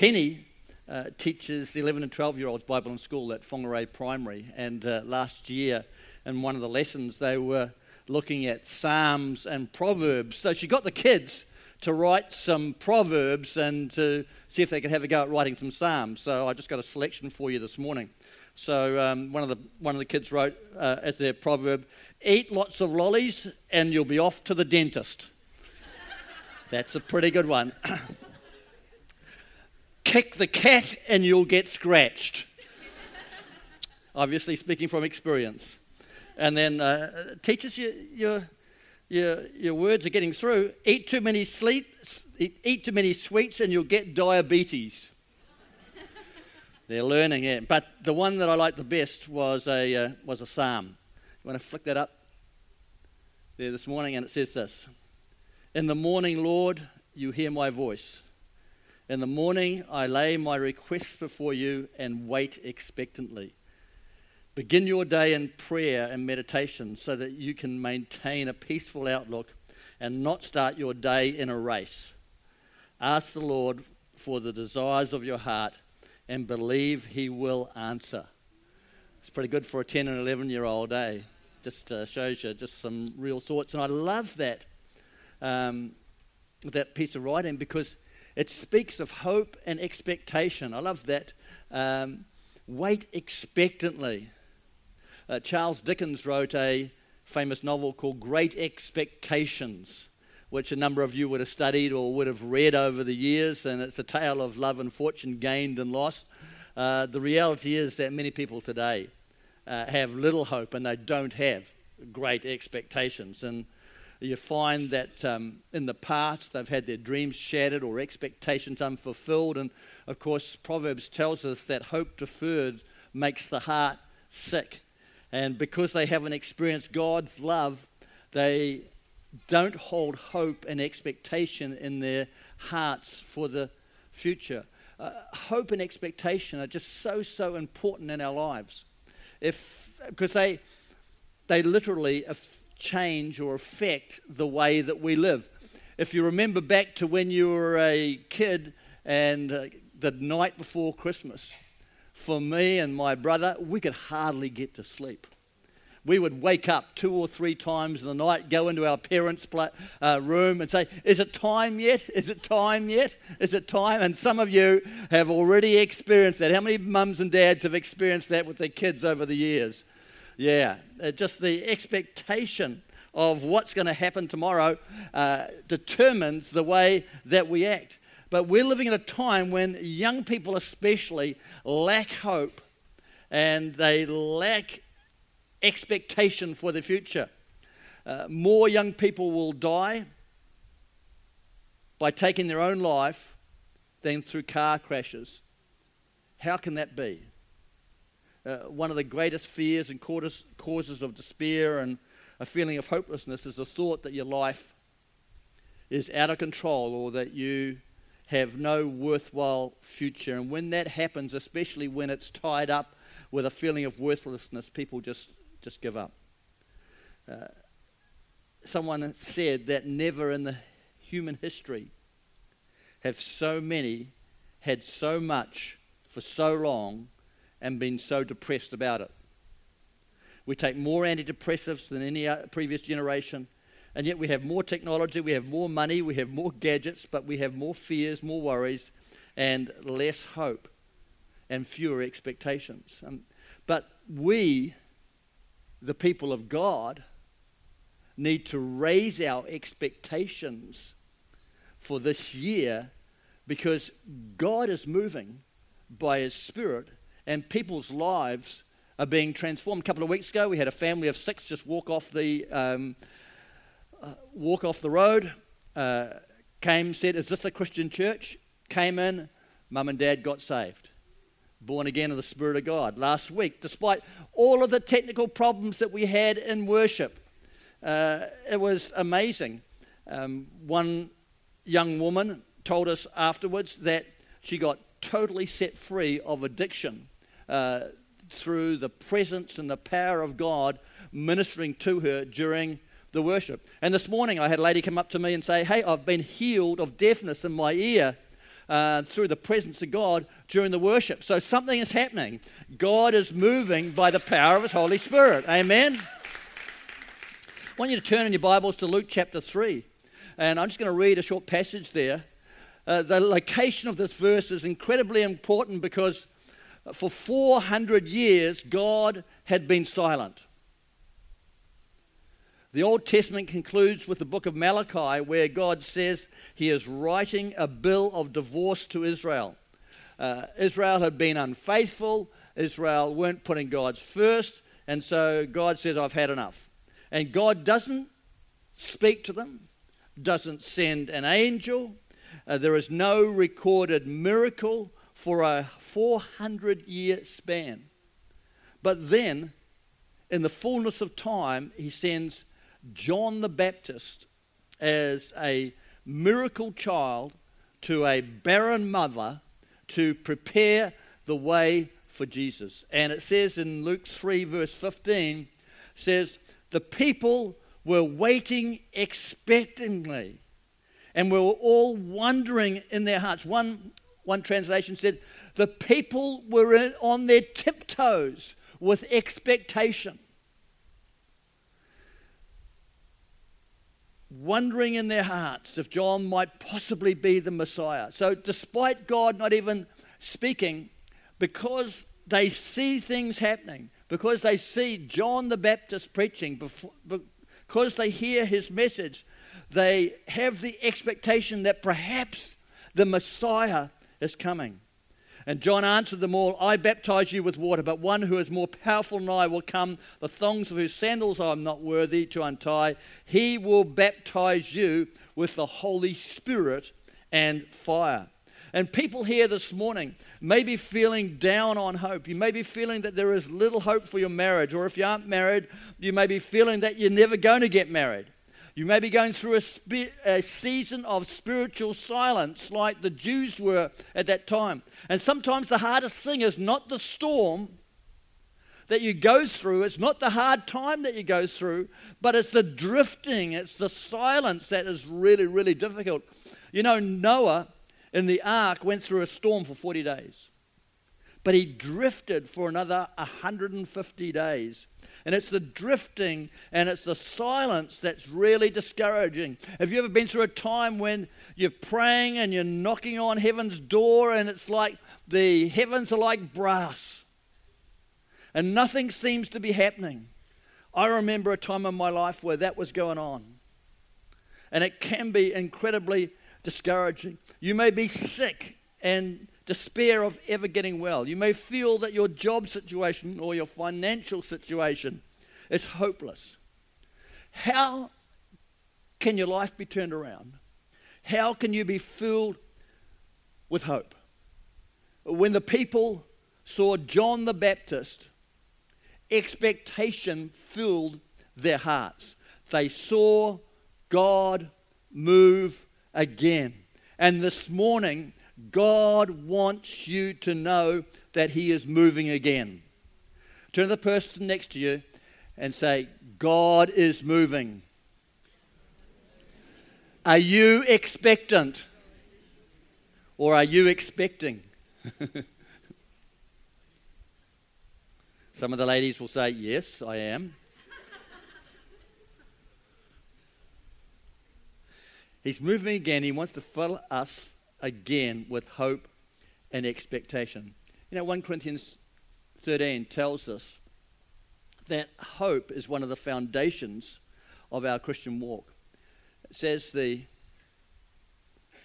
Penny uh, teaches 11 and 12 year olds Bible in school at Whangarei Primary. And uh, last year, in one of the lessons, they were looking at Psalms and Proverbs. So she got the kids to write some Proverbs and to see if they could have a go at writing some Psalms. So I just got a selection for you this morning. So um, one, of the, one of the kids wrote uh, as their proverb, eat lots of lollies and you'll be off to the dentist. That's a pretty good one. Kick the cat and you'll get scratched. Obviously, speaking from experience. And then uh, your, your, your words are getting through. Eat too many sleep, eat too many sweets and you'll get diabetes. They're learning it. But the one that I liked the best was a, uh, was a psalm. You want to flick that up there this morning? And it says this In the morning, Lord, you hear my voice. In the morning, I lay my requests before you and wait expectantly. Begin your day in prayer and meditation so that you can maintain a peaceful outlook and not start your day in a race. Ask the Lord for the desires of your heart and believe He will answer. It's pretty good for a 10 and 11 year old, eh? Just uh, shows you just some real thoughts. And I love that, um, that piece of writing because it speaks of hope and expectation. I love that. Um, wait expectantly. Uh, Charles Dickens wrote a famous novel called Great Expectations which a number of you would have studied or would have read over the years, and it's a tale of love and fortune gained and lost. Uh, the reality is that many people today uh, have little hope and they don't have great expectations. And you find that um, in the past they've had their dreams shattered or expectations unfulfilled. And of course, Proverbs tells us that hope deferred makes the heart sick. And because they haven't experienced God's love, they don't hold hope and expectation in their hearts for the future. Uh, hope and expectation are just so, so important in our lives. If, because they, they literally change or affect the way that we live. If you remember back to when you were a kid and uh, the night before Christmas, for me and my brother, we could hardly get to sleep we would wake up two or three times in the night, go into our parents' uh, room and say, Is it time yet? Is it time yet? Is it time? And some of you have already experienced that. How many mums and dads have experienced that with their kids over the years? Yeah, uh, just the expectation of what's going to happen tomorrow uh, determines the way that we act. But we're living at a time when young people, especially, lack hope and they lack expectation for the future. Uh, more young people will die by taking their own life than through car crashes. How can that be? Uh, one of the greatest fears and causes of despair and a feeling of hopelessness is the thought that your life is out of control or that you have no worthwhile future. And when that happens, especially when it's tied up with a feeling of worthlessness, people just just give up. Uh, someone said that never in the human history have so many had so much for so long and been so depressed about it. We take more antidepressants than any previous generation, and yet we have more technology, we have more money, we have more gadgets, but we have more fears, more worries, and less hope and fewer expectations. Um, but we the people of God need to raise our expectations for this year because God is moving by His Spirit and people's lives are being transformed. A couple of weeks ago, we had a family of six just walk off the um, uh, walk off the road. Uh, came, said, "Is this a Christian church?" Came in, mum and dad got saved born again of the Spirit of God. Last week, despite all of the technical problems that we had in worship, uh, it was amazing. Um, one young woman told us afterwards that she got totally set free of addiction uh, through the presence and the power of God ministering to her during the worship. And this morning, I had a lady come up to me and say, Hey, I've been healed of deafness in my ear uh, through the presence of God during the worship. So something is happening. God is moving by the power of His Holy Spirit. Amen. I want you to turn in your Bibles to Luke chapter 3. And I'm just going to read a short passage there. Uh, the location of this verse is incredibly important because for 400 years, God had been silent. The Old Testament concludes with the book of Malachi, where God says he is writing a bill of divorce to Israel. Uh, Israel had been unfaithful, Israel weren't putting God's first, and so God says, I've had enough. And God doesn't speak to them, doesn't send an angel. Uh, there is no recorded miracle for a 400 year span. But then, in the fullness of time, he sends John the Baptist as a miracle child to a barren mother to prepare the way for Jesus. And it says in Luke 3, verse 15, says, The people were waiting expectantly and were all wondering in their hearts. One, one translation said, The people were on their tiptoes with expectation. wondering in their hearts if John might possibly be the Messiah. So, despite God not even speaking, because they see things happening, because they see John the Baptist preaching, because they hear his message, they have the expectation that perhaps the Messiah is coming. And John answered them all, I baptize you with water, but one who is more powerful than I will come, the thongs of whose sandals I am not worthy to untie. He will baptize you with the Holy Spirit and fire. And people here this morning may be feeling down on hope. You may be feeling that there is little hope for your marriage, or if you aren't married, you may be feeling that you're never going to get married. You may be going through a, spe- a, season of spiritual silence like the Jews were at that time. And sometimes the hardest thing is not the storm that you go through, it's not the hard time that you go through, but it's the drifting, it's the silence that is really, really difficult. You know, Noah in the ark went through a storm for 40 days, but he drifted for another 150 days. And it's the drifting and it's the silence that's really discouraging. Have you ever been through a time when you're praying and you're knocking on heaven's door and it's like the heavens are like brass and nothing seems to be happening? I remember a time in my life where that was going on. And it can be incredibly discouraging. You may be sick and despair of ever getting well. You may feel that your job situation or your financial situation is hopeless. How can your life be turned around? How can you be filled with hope? When the people saw John the Baptist, expectation filled their hearts. They saw God move again. And this morning, God wants you to know that He is moving again. Turn to the person next to you and say, God is moving. Are you expectant? Or are you expecting? Some of the ladies will say, Yes, I am. He's moving again. He wants to fill us again with hope and expectation. You know, 1 Corinthians 13 tells us that hope is one of the foundations of our Christian walk. It says the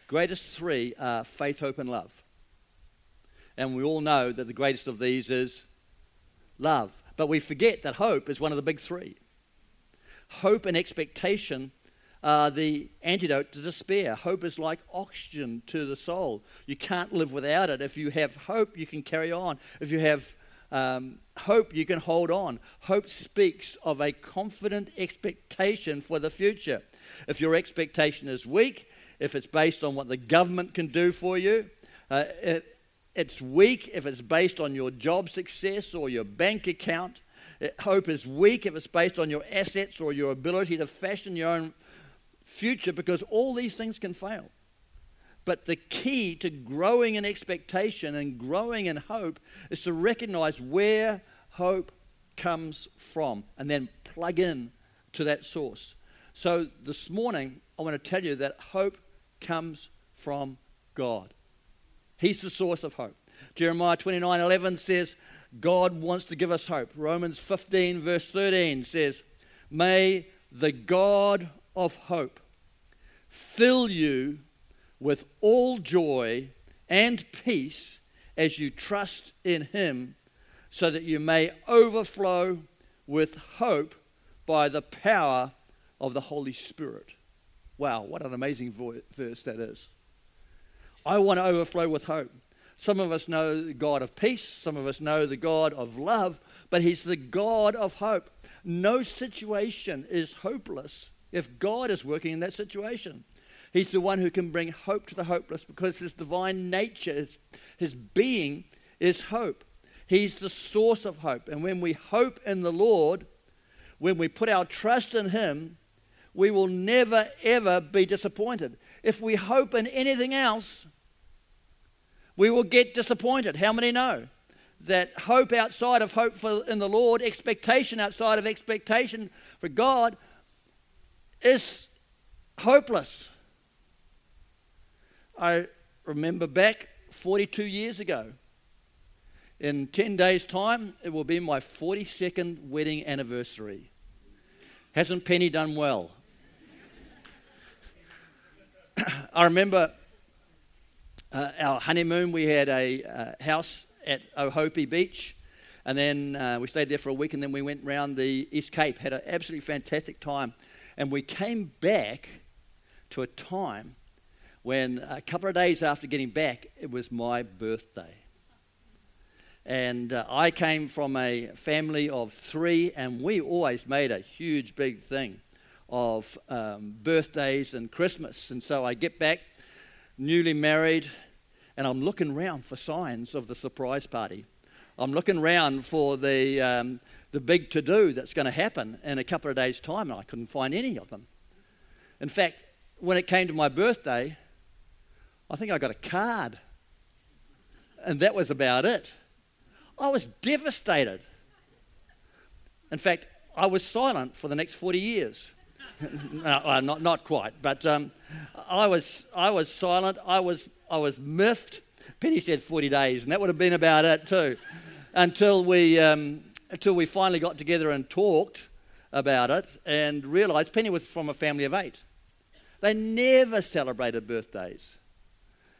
greatest three are faith, hope, and love. And we all know that the greatest of these is love. But we forget that hope is one of the big three. Hope and expectation uh, the antidote to despair. Hope is like oxygen to the soul. You can't live without it. If you have hope, you can carry on. If you have um, hope, you can hold on. Hope speaks of a confident expectation for the future. If your expectation is weak, if it's based on what the government can do for you, uh, it, it's weak if it's based on your job success or your bank account. It, hope is weak if it's based on your assets or your ability to fashion your own future because all these things can fail. But the key to growing in expectation and growing in hope is to recognize where hope comes from and then plug in to that source. So this morning, I want to tell you that hope comes from God. He's the source of hope. Jeremiah 29 11 says, God wants to give us hope. Romans 15, verse 13 says, May the God of hope fill you with all joy and peace as you trust in him, so that you may overflow with hope by the power of the Holy Spirit. Wow, what an amazing verse that is. I want to overflow with hope. Some of us know the God of peace, some of us know the God of love, but He's the God of hope. No situation is hopeless if God is working in that situation. He's the one who can bring hope to the hopeless because His divine nature, His, his being, is hope. He's the source of hope. And when we hope in the Lord, when we put our trust in Him, we will never, ever be disappointed. If we hope in anything else, we will get disappointed. How many know that hope outside of hope for, in the Lord, expectation outside of expectation for God, is hopeless? I remember back 42 years ago. In 10 days' time, it will be my 42nd wedding anniversary. Hasn't Penny done well? I remember uh, our honeymoon, we had a uh, house at Ohope Beach, and then uh, we stayed there for a week, and then we went round the East Cape, had an absolutely fantastic time. And we came back to a time when a couple of days after getting back, it was my birthday. And uh, I came from a family of three, and we always made a huge, big thing of um, birthdays and Christmas. And so I get back, newly married, and I'm looking around for signs of the surprise party. I'm looking around for the, um, the big to do that's going to happen in a couple of days' time, and I couldn't find any of them. In fact, when it came to my birthday, I think I got a card, and that was about it. I was devastated. In fact, I was silent for the next 40 years. no, uh, not, not quite, but um, I, was, I was silent. I was I was miffed. Penny said 40 days, and that would have been about it too, until we, um, until we finally got together and talked about it and realised Penny was from a family of eight. They never celebrated birthdays.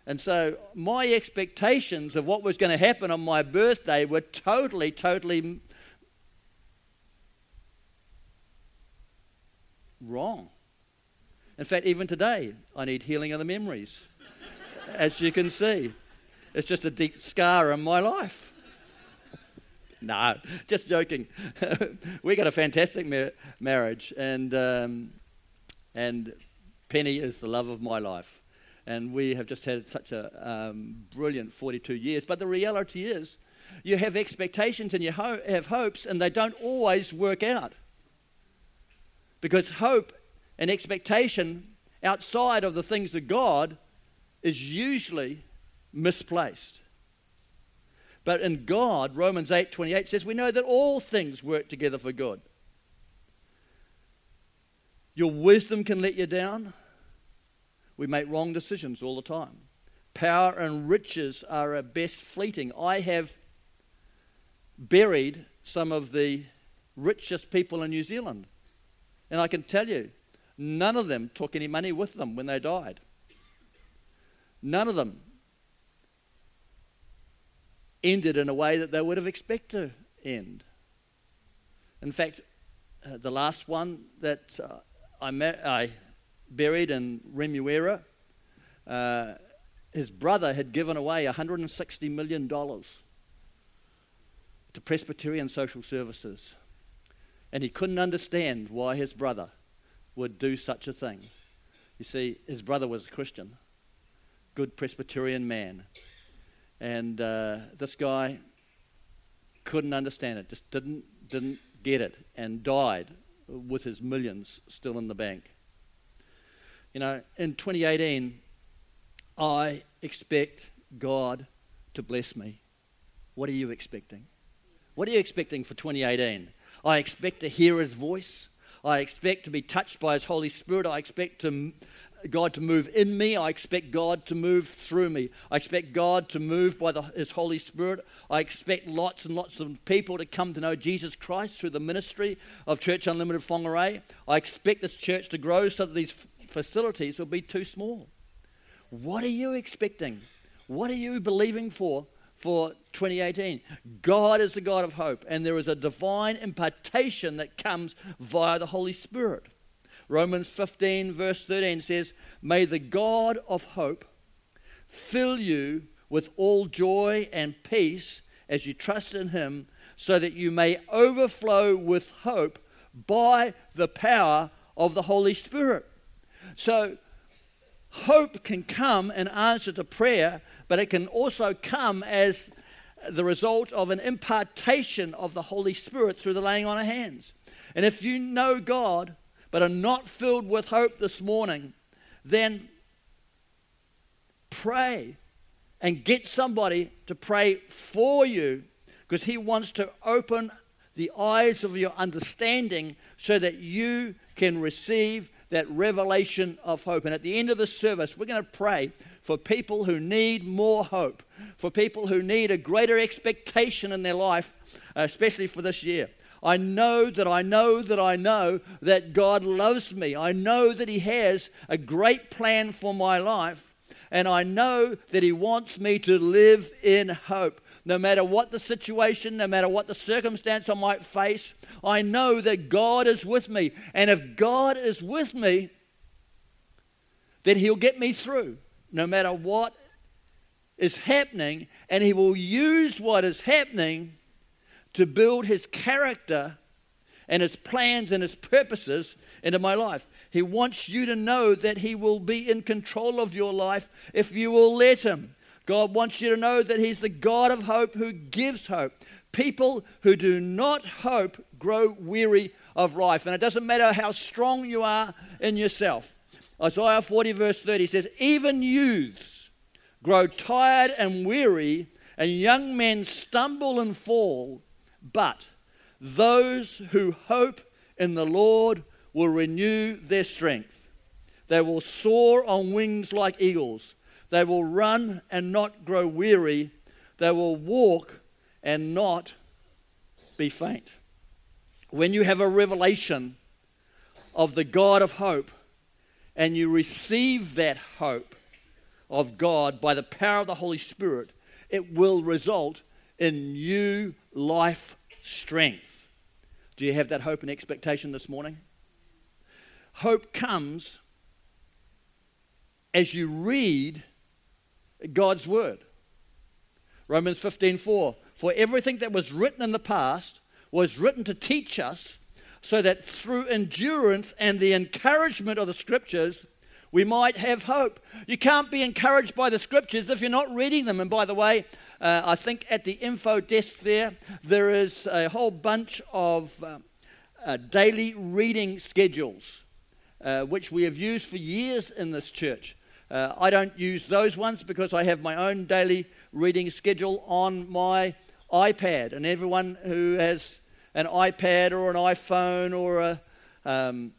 And so my expectations of what was going to happen on my birthday were totally, totally wrong. In fact, even today, I need healing of the memories as you can see. It's just a deep scar in my life. no, just joking. we got a fantastic mar- marriage, and, um, and Penny is the love of my life. And we have just had such a um, brilliant 42 years. But the reality is, you have expectations and you ho- have hopes, and they don't always work out. Because hope and expectation outside of the things of God is usually misplaced. But in God, Romans 8:28 says, we know that all things work together for good. Your wisdom can let you down. We make wrong decisions all the time. Power and riches are at best fleeting. I have buried some of the richest people in New Zealand. And I can tell you, none of them took any money with them when they died. None of them ended in a way that they would have expected to end. In fact, uh, the last one that uh, I, met, I buried in Remuera, uh, his brother had given away $160 million to Presbyterian Social Services. And he couldn't understand why his brother would do such a thing. You see, his brother was a Christian good Presbyterian man. And uh, this guy couldn't understand it, just didn't, didn't get it, and died with his millions still in the bank. You know, in 2018, I expect God to bless me. What are you expecting? What are you expecting for 2018? I expect to hear His voice. I expect to be touched by His Holy Spirit. I expect to, God to move in me. I expect God to move through me. I expect God to move by the, His Holy Spirit. I expect lots and lots of people to come to know Jesus Christ through the ministry of Church Unlimited Whangarei. I expect this church to grow so that these facilities will be too small. What are you expecting? What are you believing for for 2018. God is the God of hope, and there is a divine impartation that comes via the Holy Spirit. Romans 15, verse 13 says, May the God of hope fill you with all joy and peace as you trust in him, so that you may overflow with hope by the power of the Holy Spirit. So, hope can come in answer to prayer but it can also come as the result of an impartation of the Holy Spirit through the laying on of hands. And if you know God but are not filled with hope this morning, then pray and get somebody to pray for you because He wants to open the eyes of your understanding so that you can receive that revelation of hope. And at the end of the service, we're going to pray for people who need more hope, for people who need a greater expectation in their life, especially for this year. I know that I know that I know that God loves me. I know that He has a great plan for my life. And I know that He wants me to live in hope. No matter what the situation, no matter what the circumstance I might face, I know that God is with me. And if God is with me, then He'll get me through no matter what is happening, and He will use what is happening to build His character and His plans and His purposes into my life. He wants you to know that He will be in control of your life if you will let Him. God wants you to know that He's the God of hope who gives hope. People who do not hope grow weary of life. And it doesn't matter how strong you are in yourself. Isaiah 40, verse 30 says, Even youths grow tired and weary, and young men stumble and fall, but those who hope in the Lord will renew their strength. They will soar on wings like eagles. They will run and not grow weary. They will walk and not be faint. When you have a revelation of the God of hope, and you receive that hope of God by the power of the Holy Spirit, it will result in new life strength. Do you have that hope and expectation this morning? Hope comes as you read God's word. Romans 15:4 For everything that was written in the past was written to teach us so that through endurance and the encouragement of the scriptures, we might have hope. You can't be encouraged by the scriptures if you're not reading them. And by the way, uh, I think at the info desk there, there is a whole bunch of uh, uh, daily reading schedules, uh, which we have used for years in this church. Uh, I don't use those ones because I have my own daily reading schedule on my iPad. And everyone who has an iPad or an iPhone or a um,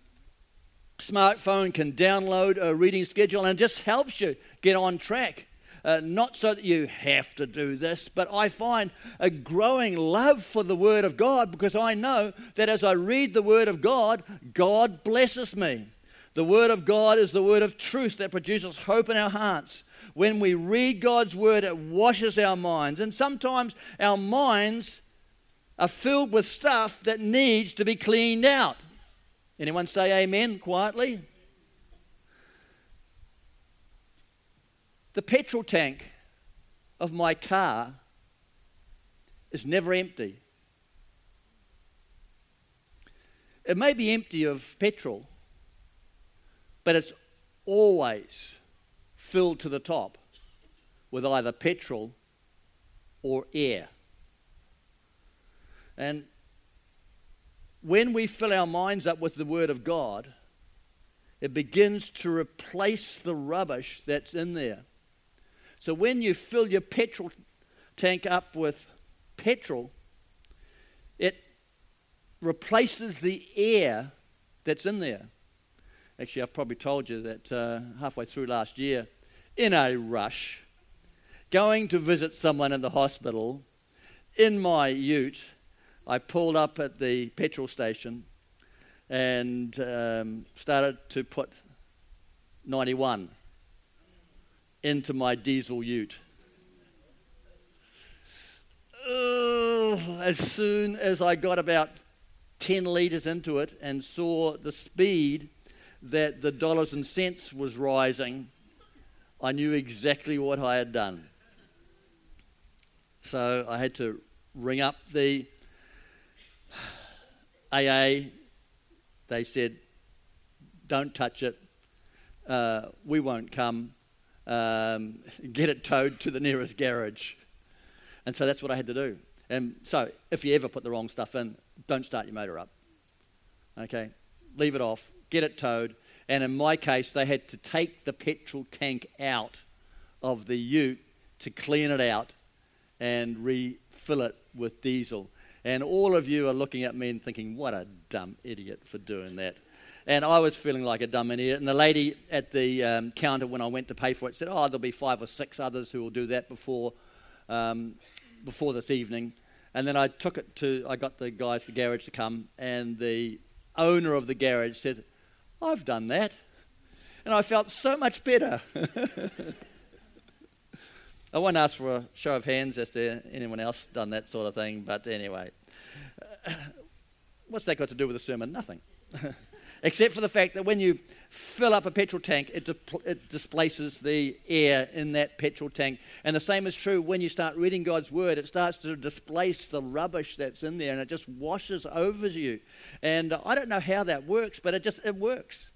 smartphone can download a reading schedule and it just helps you get on track. Uh, not so that you have to do this, but I find a growing love for the Word of God because I know that as I read the Word of God, God blesses me. The Word of God is the Word of truth that produces hope in our hearts. When we read God's Word, it washes our minds. And sometimes our minds are filled with stuff that needs to be cleaned out. Anyone say amen quietly? The petrol tank of my car is never empty. It may be empty of petrol, but it's always filled to the top with either petrol or air. And when we fill our minds up with the Word of God, it begins to replace the rubbish that's in there. So when you fill your petrol tank up with petrol, it replaces the air that's in there. Actually, I've probably told you that uh, halfway through last year, in a rush, going to visit someone in the hospital, in my ute, I pulled up at the petrol station and um, started to put 91 into my diesel ute. Oh, as soon as I got about 10 litres into it and saw the speed that the dollars and cents was rising, I knew exactly what I had done. So I had to ring up the AA. They said, don't touch it. Uh, we won't come. Um, get it towed to the nearest garage. And so that's what I had to do. And so if you ever put the wrong stuff in, don't start your motor up. Okay? Leave it off, get it towed. And in my case, they had to take the petrol tank out of the ute to clean it out and refill it with diesel. And all of you are looking at me and thinking, what a dumb idiot for doing that. And I was feeling like a dumb idiot. And the lady at the um, counter, when I went to pay for it, said, Oh, there'll be five or six others who will do that before, um, before this evening. And then I took it to, I got the guys the garage to come, and the owner of the garage said, I've done that. And I felt so much better. I won't ask for a show of hands as to anyone else done that sort of thing, but anyway. What's that got to do with the sermon? Nothing. except for the fact that when you fill up a petrol tank, it, it, displaces the air in that petrol tank. And the same is true when you start reading God's word, it starts to displace the rubbish that's in there and it just washes over you. And I don't know how that works, but it just it works.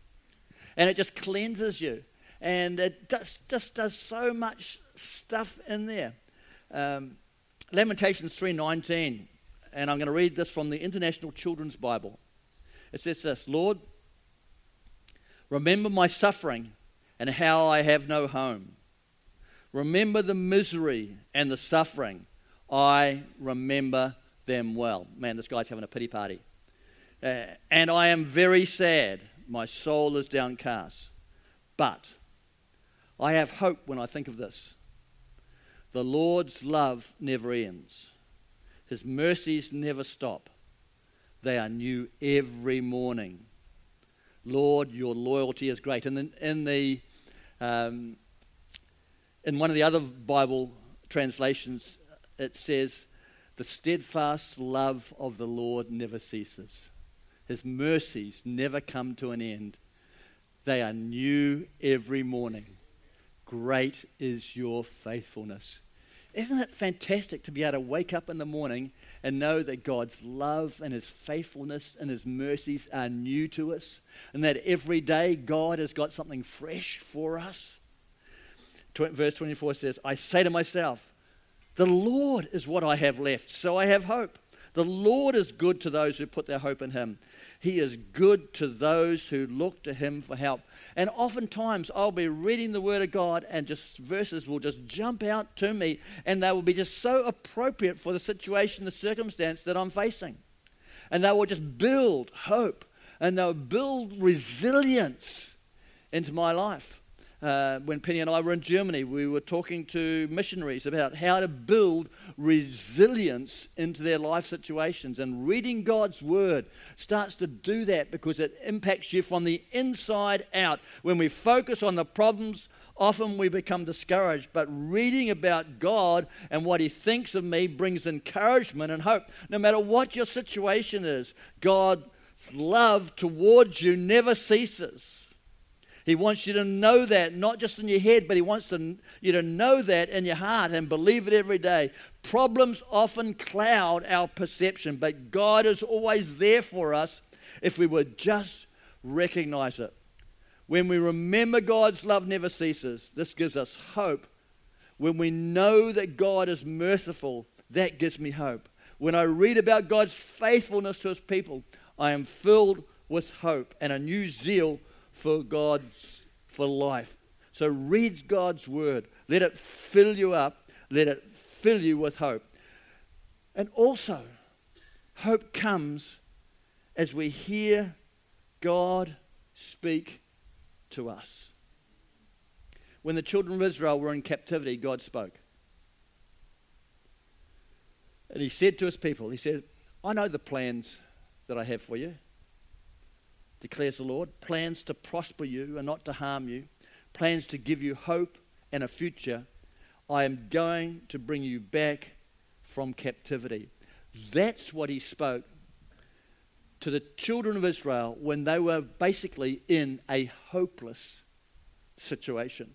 And it just cleanses you. And it does, just does so much stuff in there. Um, Lamentations 3:19, and I'm going to read this from the International Children's Bible. It says this, Lord, Remember my suffering and how I have no home. Remember the misery and the suffering. I remember them well. Man, this guy's having a pity party. Uh, and I am very sad. My soul is downcast. But I have hope when I think of this. The Lord's love never ends, His mercies never stop. They are new every morning. Lord, your loyalty is great. And in, in the um, in one of the other Bible translations, it says, "The steadfast love of the Lord never ceases; His mercies never come to an end. They are new every morning. Great is your faithfulness." Isn't it fantastic to be able to wake up in the morning and know that God's love and His faithfulness and His mercies are new to us, and that every day God has got something fresh for us. Verse 24 says, I say to myself, The Lord is what I have left, so I have hope. The Lord is good to those who put their hope in Him. He is good to those who look to Him for help. And oftentimes I'll be reading the Word of God and just verses will just jump out to me and they will be just so appropriate for the situation, the circumstance that I'm facing. And they will just build hope and they'll build resilience into my life uh, when Penny and I were in Germany, we were talking to missionaries about how to build resilience into their life situations. And reading God's Word starts to do that because it impacts you from the inside out. When we focus on the problems, often we become discouraged. But reading about God and what He thinks of me brings encouragement and hope. No matter what your situation is, God's love towards you never ceases. He wants you to know that, not just in your head, but He wants to, you to know that in your heart and believe it every day. Problems often cloud our perception, but God is always there for us if we would just recognize it. When we remember God's love never ceases, this gives us hope. When we know that God is merciful, that gives me hope. When I read about God's faithfulness to his people, I am filled with hope and a new zeal for God's for life. So read God's word. Let it fill you up. Let it fill you with hope. And also, hope comes as we hear God speak to us. When the children of Israel were in captivity, God spoke. And he said to his people, He said, I know the plans that I have for you, declares the Lord plans to prosper you and not to harm you, plans to give you hope and a future. I am going to bring you back from captivity. That's what he spoke to the children of Israel when they were basically in a hopeless situation.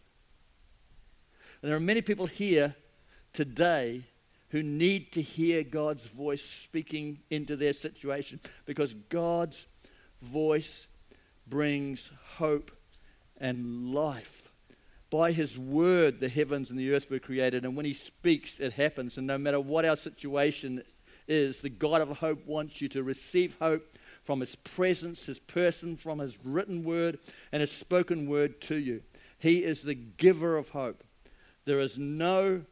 And there are many people here today who need to hear God's voice speaking into their situation because God's voice brings hope and life. By his word, the heavens and the earth were created, and when he speaks, it happens. And no matter what our situation is, the God of hope wants you to receive hope from his presence, his person, from his written word, and his spoken word to you. He is the giver of hope. There is no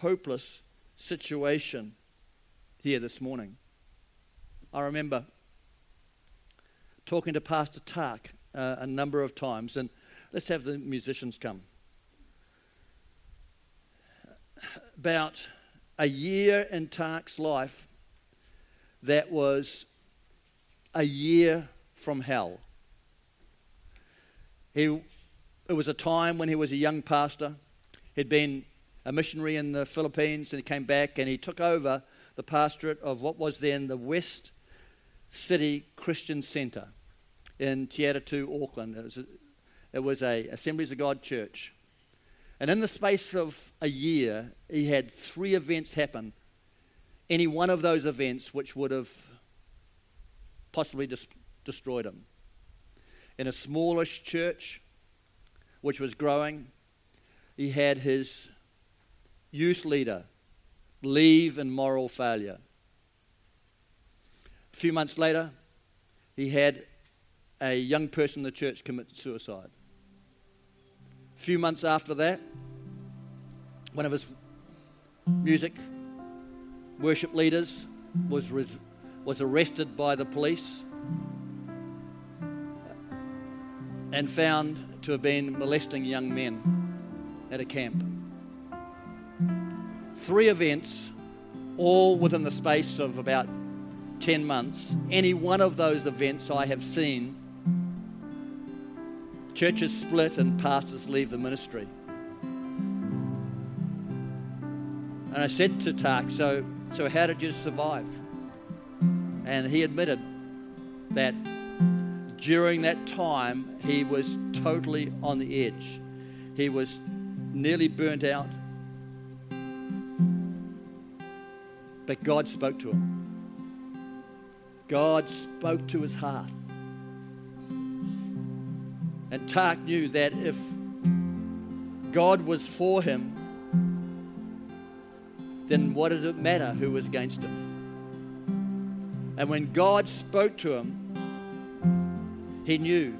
hopeless situation here this morning. I remember talking to Pastor Tak uh, a number of times, and let's have the musicians come. About a year in Tak's life that was a year from hell. He, it was a time when he was a young pastor. He'd been a missionary in the Philippines and he came back and he took over the pastorate of what was then the West City Christian Centre in Te Auckland. It was, a, it was a Assemblies of God church. And in the space of a year, he had three events happen. Any one of those events which would have possibly dis- destroyed him. In a smallish church, which was growing, he had his youth leader leave in moral failure. A few months later, he had a young person in the church commit suicide. A few months after that, one of his music worship leaders was, res- was arrested by the police and found to have been molesting young men at a camp. Three events, all within the space of about 10 months. Any one of those events I have seen Churches split and pastors leave the ministry. And I said to Tak, so, so how did you survive? And he admitted that during that time he was totally on the edge. He was nearly burnt out. But God spoke to him. God spoke to his heart. And Tak knew that if God was for him, then what did it matter who was against him? And when God spoke to him, he knew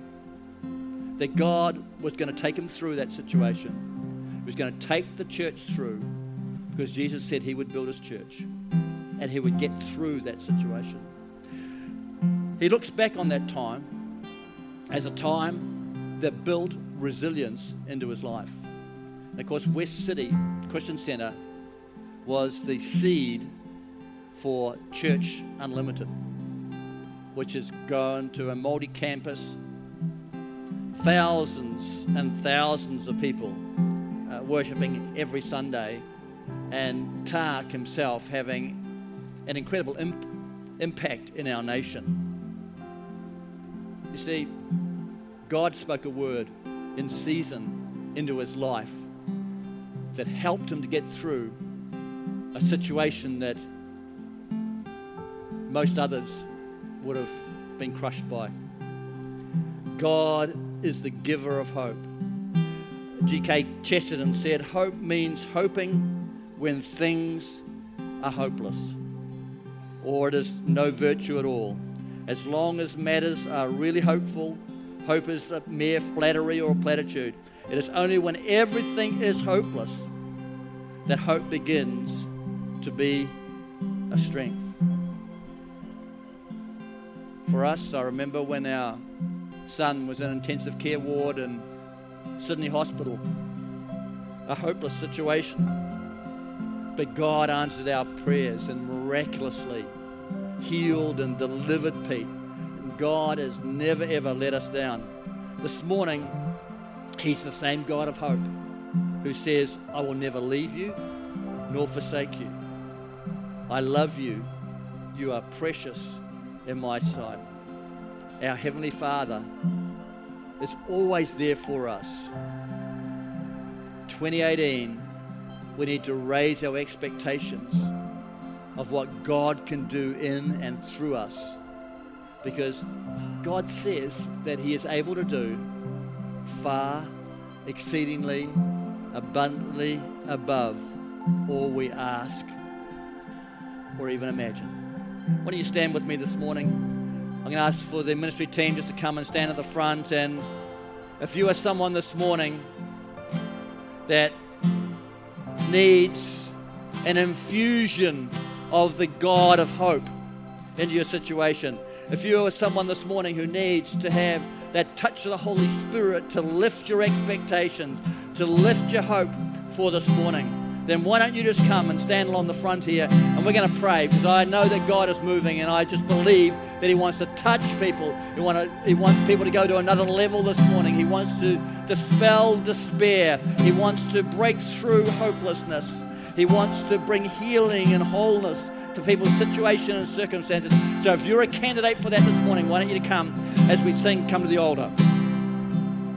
that God was going to take him through that situation. He was going to take the church through because Jesus said he would build his church and he would get through that situation. He looks back on that time as a time that built resilience into his life. And of course, West City Christian Centre was the seed for Church Unlimited, which has gone to a multi campus, thousands and thousands of people uh, worshipping every Sunday, and Tak himself having an incredible imp- impact in our nation. You see, God spoke a word in season into his life that helped him to get through a situation that most others would have been crushed by. God is the giver of hope. G.K. Chesterton said, Hope means hoping when things are hopeless, or it is no virtue at all. As long as matters are really hopeful Hope is a mere flattery or platitude. It is only when everything is hopeless that hope begins to be a strength. For us, I remember when our son was in intensive care ward in Sydney Hospital, a hopeless situation. But God answered our prayers and miraculously healed and delivered Pete. God has never ever let us down. This morning, He's the same God of hope who says, I will never leave you nor forsake you. I love you. You are precious in my sight. Our Heavenly Father is always there for us. 2018, we need to raise our expectations of what God can do in and through us. Because God says that He is able to do far, exceedingly, abundantly above all we ask or even imagine. Why don't you stand with me this morning? I'm going to ask for the ministry team just to come and stand at the front. And if you are someone this morning that needs an infusion of the God of hope into your situation, if you are someone this morning who needs to have that touch of the Holy Spirit to lift your expectations, to lift your hope for this morning, then why don't you just come and stand along the front here and we're going to pray because I know that God is moving and I just believe that He wants to touch people. He, want to, he wants people to go to another level this morning. He wants to dispel despair. He wants to break through hopelessness. He wants to bring healing and wholeness to people's situation and circumstances. So if you're a candidate for that this morning, why don't you come as we sing Come to the Altar?